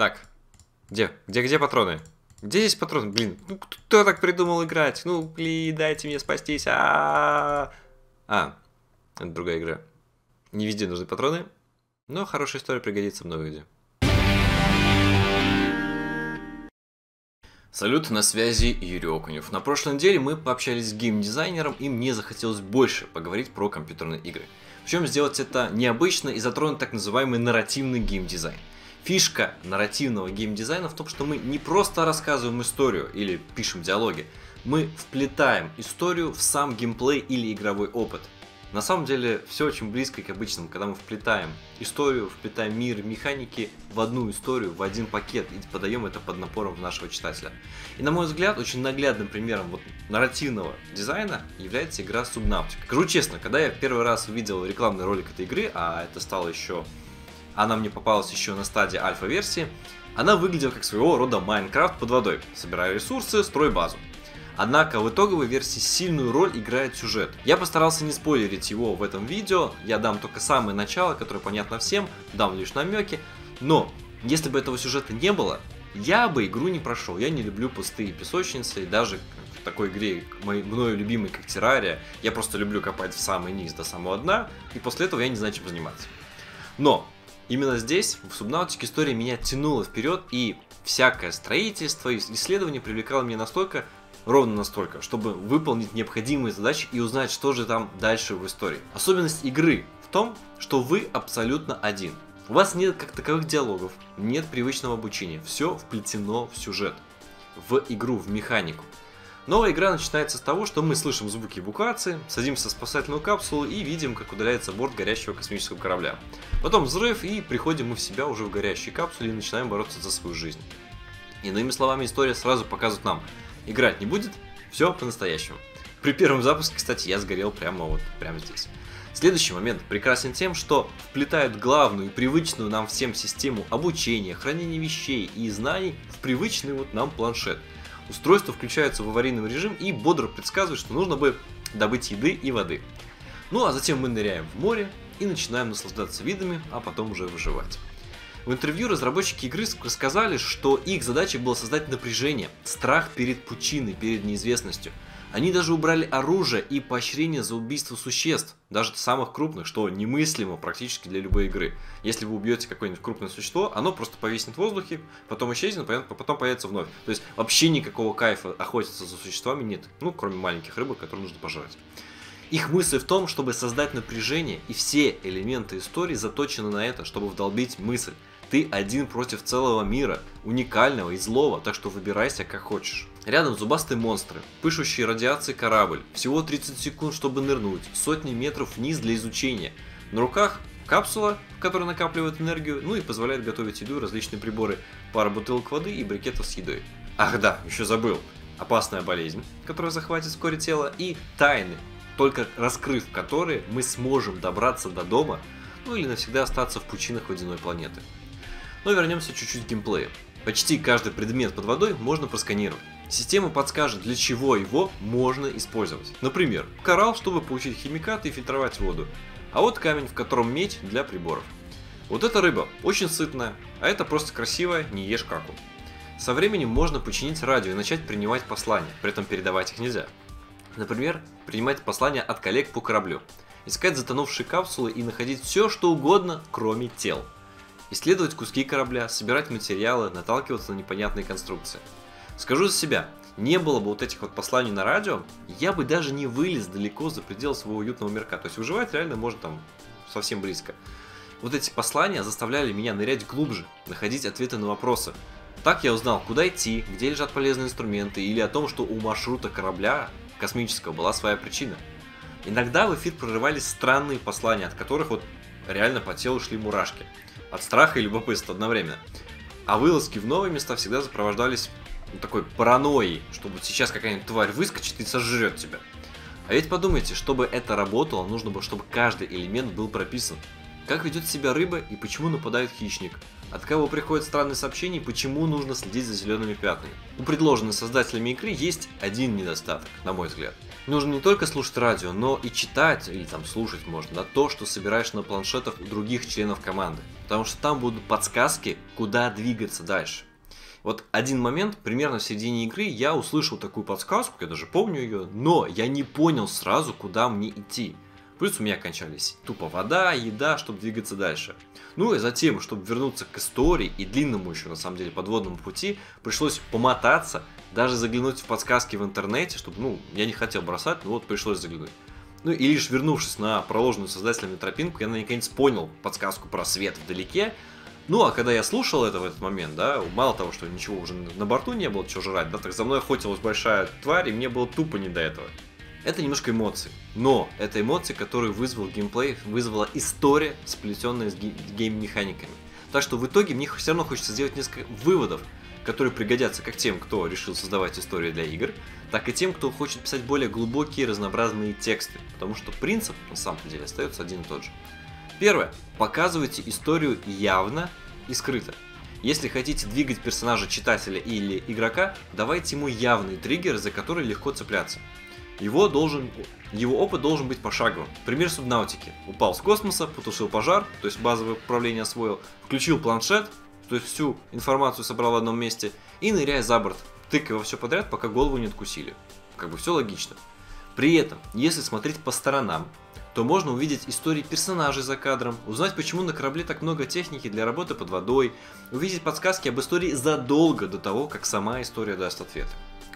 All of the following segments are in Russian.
Так, где? Где, где патроны? Где здесь патроны? Блин, ну кто так придумал играть? Ну, блин, дайте мне спастись. А, а, это другая игра. Не везде нужны патроны, но хорошая история пригодится много где. Салют, на связи Юрий Окунев. На прошлой неделе мы пообщались с геймдизайнером, и мне захотелось больше поговорить про компьютерные игры. Причем сделать это необычно и затронуть так называемый нарративный геймдизайн. Фишка нарративного геймдизайна в том, что мы не просто рассказываем историю или пишем диалоги, мы вплетаем историю в сам геймплей или игровой опыт – на самом деле все очень близко к обычному, когда мы вплетаем историю, вплетаем мир, механики в одну историю, в один пакет и подаем это под напором нашего читателя. И на мой взгляд, очень наглядным примером вот нарративного дизайна является игра Subnautica. Скажу честно, когда я первый раз увидел рекламный ролик этой игры, а это стало еще... Она мне попалась еще на стадии альфа-версии, она выглядела как своего рода Майнкрафт под водой. Собирай ресурсы, строй базу. Однако в итоговой версии сильную роль играет сюжет. Я постарался не спойлерить его в этом видео, я дам только самое начало, которое понятно всем, дам лишь намеки, но если бы этого сюжета не было, я бы игру не прошел. Я не люблю пустые песочницы, и даже в такой игре, моей, мною любимой, как Террария, я просто люблю копать в самый низ до самого дна, и после этого я не знаю, чем заниматься. Но именно здесь, в Субнаутике, история меня тянула вперед, и всякое строительство и исследование привлекало меня настолько, ровно настолько, чтобы выполнить необходимые задачи и узнать, что же там дальше в истории. Особенность игры в том, что вы абсолютно один. У вас нет как таковых диалогов, нет привычного обучения, все вплетено в сюжет, в игру, в механику. Новая игра начинается с того, что мы слышим звуки эвакуации, садимся в спасательную капсулу и видим, как удаляется борт горящего космического корабля. Потом взрыв и приходим мы в себя уже в горящей капсуле и начинаем бороться за свою жизнь. Иными словами, история сразу показывает нам, играть не будет, все по-настоящему. При первом запуске, кстати, я сгорел прямо вот, прямо здесь. Следующий момент прекрасен тем, что вплетают главную и привычную нам всем систему обучения, хранения вещей и знаний в привычный вот нам планшет. Устройство включается в аварийный режим и бодро предсказывает, что нужно бы добыть еды и воды. Ну а затем мы ныряем в море и начинаем наслаждаться видами, а потом уже выживать. В интервью разработчики игры рассказали, что их задача была создать напряжение, страх перед пучиной, перед неизвестностью. Они даже убрали оружие и поощрение за убийство существ, даже самых крупных, что немыслимо практически для любой игры. Если вы убьете какое-нибудь крупное существо, оно просто повиснет в воздухе, потом исчезнет, потом появится вновь. То есть вообще никакого кайфа охотиться за существами нет, ну кроме маленьких рыбок, которые нужно пожрать. Их мысль в том, чтобы создать напряжение, и все элементы истории заточены на это, чтобы вдолбить мысль. Ты один против целого мира, уникального и злого, так что выбирайся как хочешь. Рядом зубастые монстры, пышущий радиацией корабль, всего 30 секунд, чтобы нырнуть, сотни метров вниз для изучения. На руках капсула, в которой накапливает энергию, ну и позволяет готовить еду, различные приборы, пара бутылок воды и брикетов с едой. Ах да, еще забыл. Опасная болезнь, которая захватит вскоре тело, и тайны, только раскрыв которые мы сможем добраться до дома, ну или навсегда остаться в пучинах водяной планеты. Но вернемся чуть-чуть к геймплею. Почти каждый предмет под водой можно просканировать. Система подскажет, для чего его можно использовать. Например, коралл, чтобы получить химикаты и фильтровать воду. А вот камень, в котором медь для приборов. Вот эта рыба очень сытная, а это просто красивая, не ешь каку. Со временем можно починить радио и начать принимать послания, при этом передавать их нельзя. Например, принимать послания от коллег по кораблю, искать затонувшие капсулы и находить все, что угодно, кроме тел – исследовать куски корабля, собирать материалы, наталкиваться на непонятные конструкции. Скажу за себя, не было бы вот этих вот посланий на радио, я бы даже не вылез далеко за пределы своего уютного мирка. То есть выживать реально можно там совсем близко. Вот эти послания заставляли меня нырять глубже, находить ответы на вопросы. Так я узнал, куда идти, где лежат полезные инструменты, или о том, что у маршрута корабля космического была своя причина. Иногда в эфир прорывались странные послания, от которых вот реально по телу шли мурашки от страха и любопытства одновременно. А вылазки в новые места всегда сопровождались ну, такой паранойей, чтобы сейчас какая-нибудь тварь выскочит и сожрет тебя. А ведь подумайте, чтобы это работало, нужно было, чтобы каждый элемент был прописан. Как ведет себя рыба и почему нападает хищник? От кого приходят странные сообщения и почему нужно следить за зелеными пятнами? У предложенной создателями игры есть один недостаток, на мой взгляд. Нужно не только слушать радио, но и читать, или там слушать можно, на то, что собираешь на планшетах у других членов команды. Потому что там будут подсказки, куда двигаться дальше. Вот один момент, примерно в середине игры, я услышал такую подсказку, я даже помню ее, но я не понял сразу, куда мне идти. Плюс у меня кончались тупо вода, еда, чтобы двигаться дальше. Ну и затем, чтобы вернуться к истории и длинному еще на самом деле подводному пути, пришлось помотаться, даже заглянуть в подсказки в интернете, чтобы, ну, я не хотел бросать, но вот пришлось заглянуть. Ну и лишь вернувшись на проложенную создателями тропинку, я наконец понял подсказку про свет вдалеке, ну, а когда я слушал это в этот момент, да, мало того, что ничего уже на борту не было, что жрать, да, так за мной охотилась большая тварь, и мне было тупо не до этого. Это немножко эмоции. Но это эмоции, которые вызвал геймплей, вызвала история, сплетенная с гейм-механиками. Так что в итоге мне все равно хочется сделать несколько выводов, которые пригодятся как тем, кто решил создавать истории для игр, так и тем, кто хочет писать более глубокие разнообразные тексты, потому что принцип на самом деле остается один и тот же. Первое. Показывайте историю явно и скрыто. Если хотите двигать персонажа читателя или игрока, давайте ему явные триггеры, за которые легко цепляться. Его, должен, его опыт должен быть пошаговым. Пример субнаутики. Упал с космоса, потушил пожар, то есть базовое управление освоил, включил планшет, то есть всю информацию собрал в одном месте, и ныряя за борт, тыкая во все подряд, пока голову не откусили. Как бы все логично. При этом, если смотреть по сторонам, то можно увидеть истории персонажей за кадром, узнать, почему на корабле так много техники для работы под водой, увидеть подсказки об истории задолго до того, как сама история даст ответ.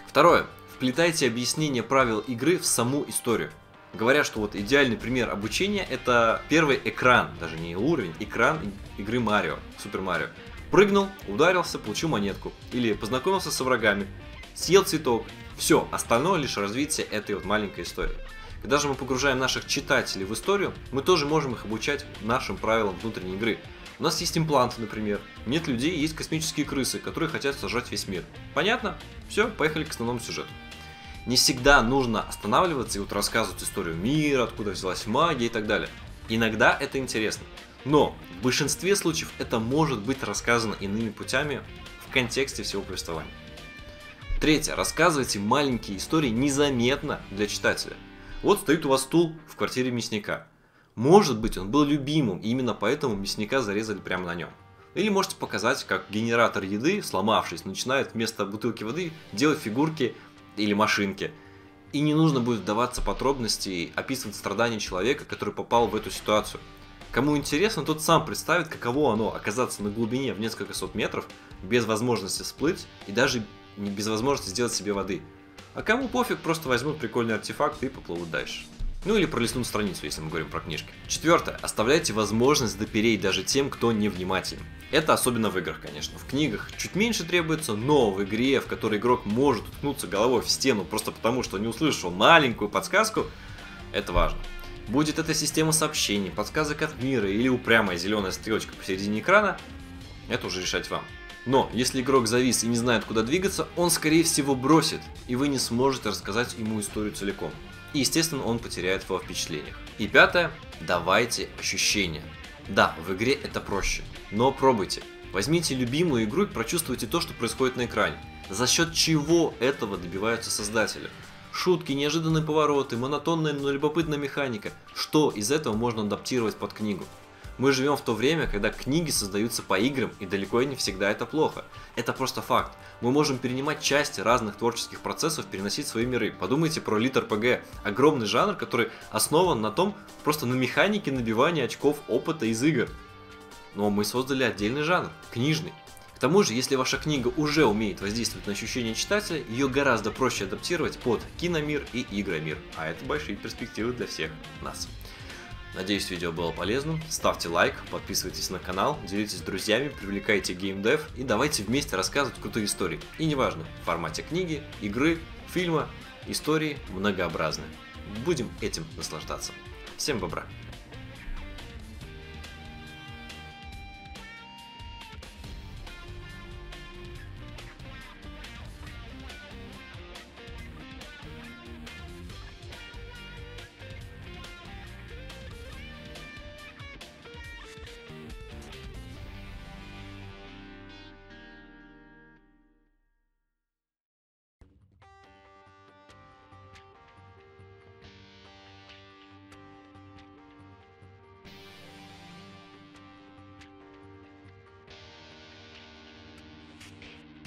Второе. Вплетайте объяснение правил игры в саму историю. Говорят, что вот идеальный пример обучения это первый экран, даже не уровень, экран игры Марио, Супер Марио. Прыгнул, ударился, получил монетку. Или познакомился со врагами, съел цветок. Все, остальное лишь развитие этой вот маленькой истории. Когда же мы погружаем наших читателей в историю, мы тоже можем их обучать нашим правилам внутренней игры. У нас есть импланты, например. Нет людей, есть космические крысы, которые хотят сожрать весь мир. Понятно? Все, поехали к основному сюжету. Не всегда нужно останавливаться и вот рассказывать историю мира, откуда взялась магия и так далее. Иногда это интересно. Но в большинстве случаев это может быть рассказано иными путями в контексте всего повествования. Третье. Рассказывайте маленькие истории незаметно для читателя. Вот стоит у вас стул в квартире мясника. Может быть, он был любимым, и именно поэтому мясника зарезали прямо на нем. Или можете показать, как генератор еды, сломавшись, начинает вместо бутылки воды делать фигурки или машинки. И не нужно будет вдаваться и описывать страдания человека, который попал в эту ситуацию. Кому интересно, тот сам представит, каково оно оказаться на глубине в несколько сот метров, без возможности всплыть и даже без возможности сделать себе воды – а кому пофиг, просто возьмут прикольный артефакт и поплывут дальше. Ну или пролистнут страницу, если мы говорим про книжки. Четвертое. Оставляйте возможность допереть даже тем, кто невнимателен. Это особенно в играх, конечно. В книгах чуть меньше требуется, но в игре, в которой игрок может уткнуться головой в стену просто потому, что не услышал маленькую подсказку, это важно. Будет это система сообщений, подсказок от мира или упрямая зеленая стрелочка посередине экрана, это уже решать вам. Но, если игрок завис и не знает, куда двигаться, он скорее всего бросит, и вы не сможете рассказать ему историю целиком. И, естественно, он потеряет во впечатлениях. И пятое, давайте ощущения. Да, в игре это проще, но пробуйте. Возьмите любимую игру и прочувствуйте то, что происходит на экране. За счет чего этого добиваются создатели? Шутки, неожиданные повороты, монотонная, но любопытная механика. Что из этого можно адаптировать под книгу? Мы живем в то время, когда книги создаются по играм, и далеко не всегда это плохо. Это просто факт. Мы можем перенимать части разных творческих процессов, переносить свои миры. Подумайте про Лит РПГ. Огромный жанр, который основан на том, просто на механике набивания очков опыта из игр. Но мы создали отдельный жанр, книжный. К тому же, если ваша книга уже умеет воздействовать на ощущения читателя, ее гораздо проще адаптировать под киномир и игромир. А это большие перспективы для всех нас. Надеюсь, видео было полезным. Ставьте лайк, подписывайтесь на канал, делитесь с друзьями, привлекайте геймдев и давайте вместе рассказывать крутые истории. И неважно, в формате книги, игры, фильма, истории многообразны. Будем этим наслаждаться. Всем бобра!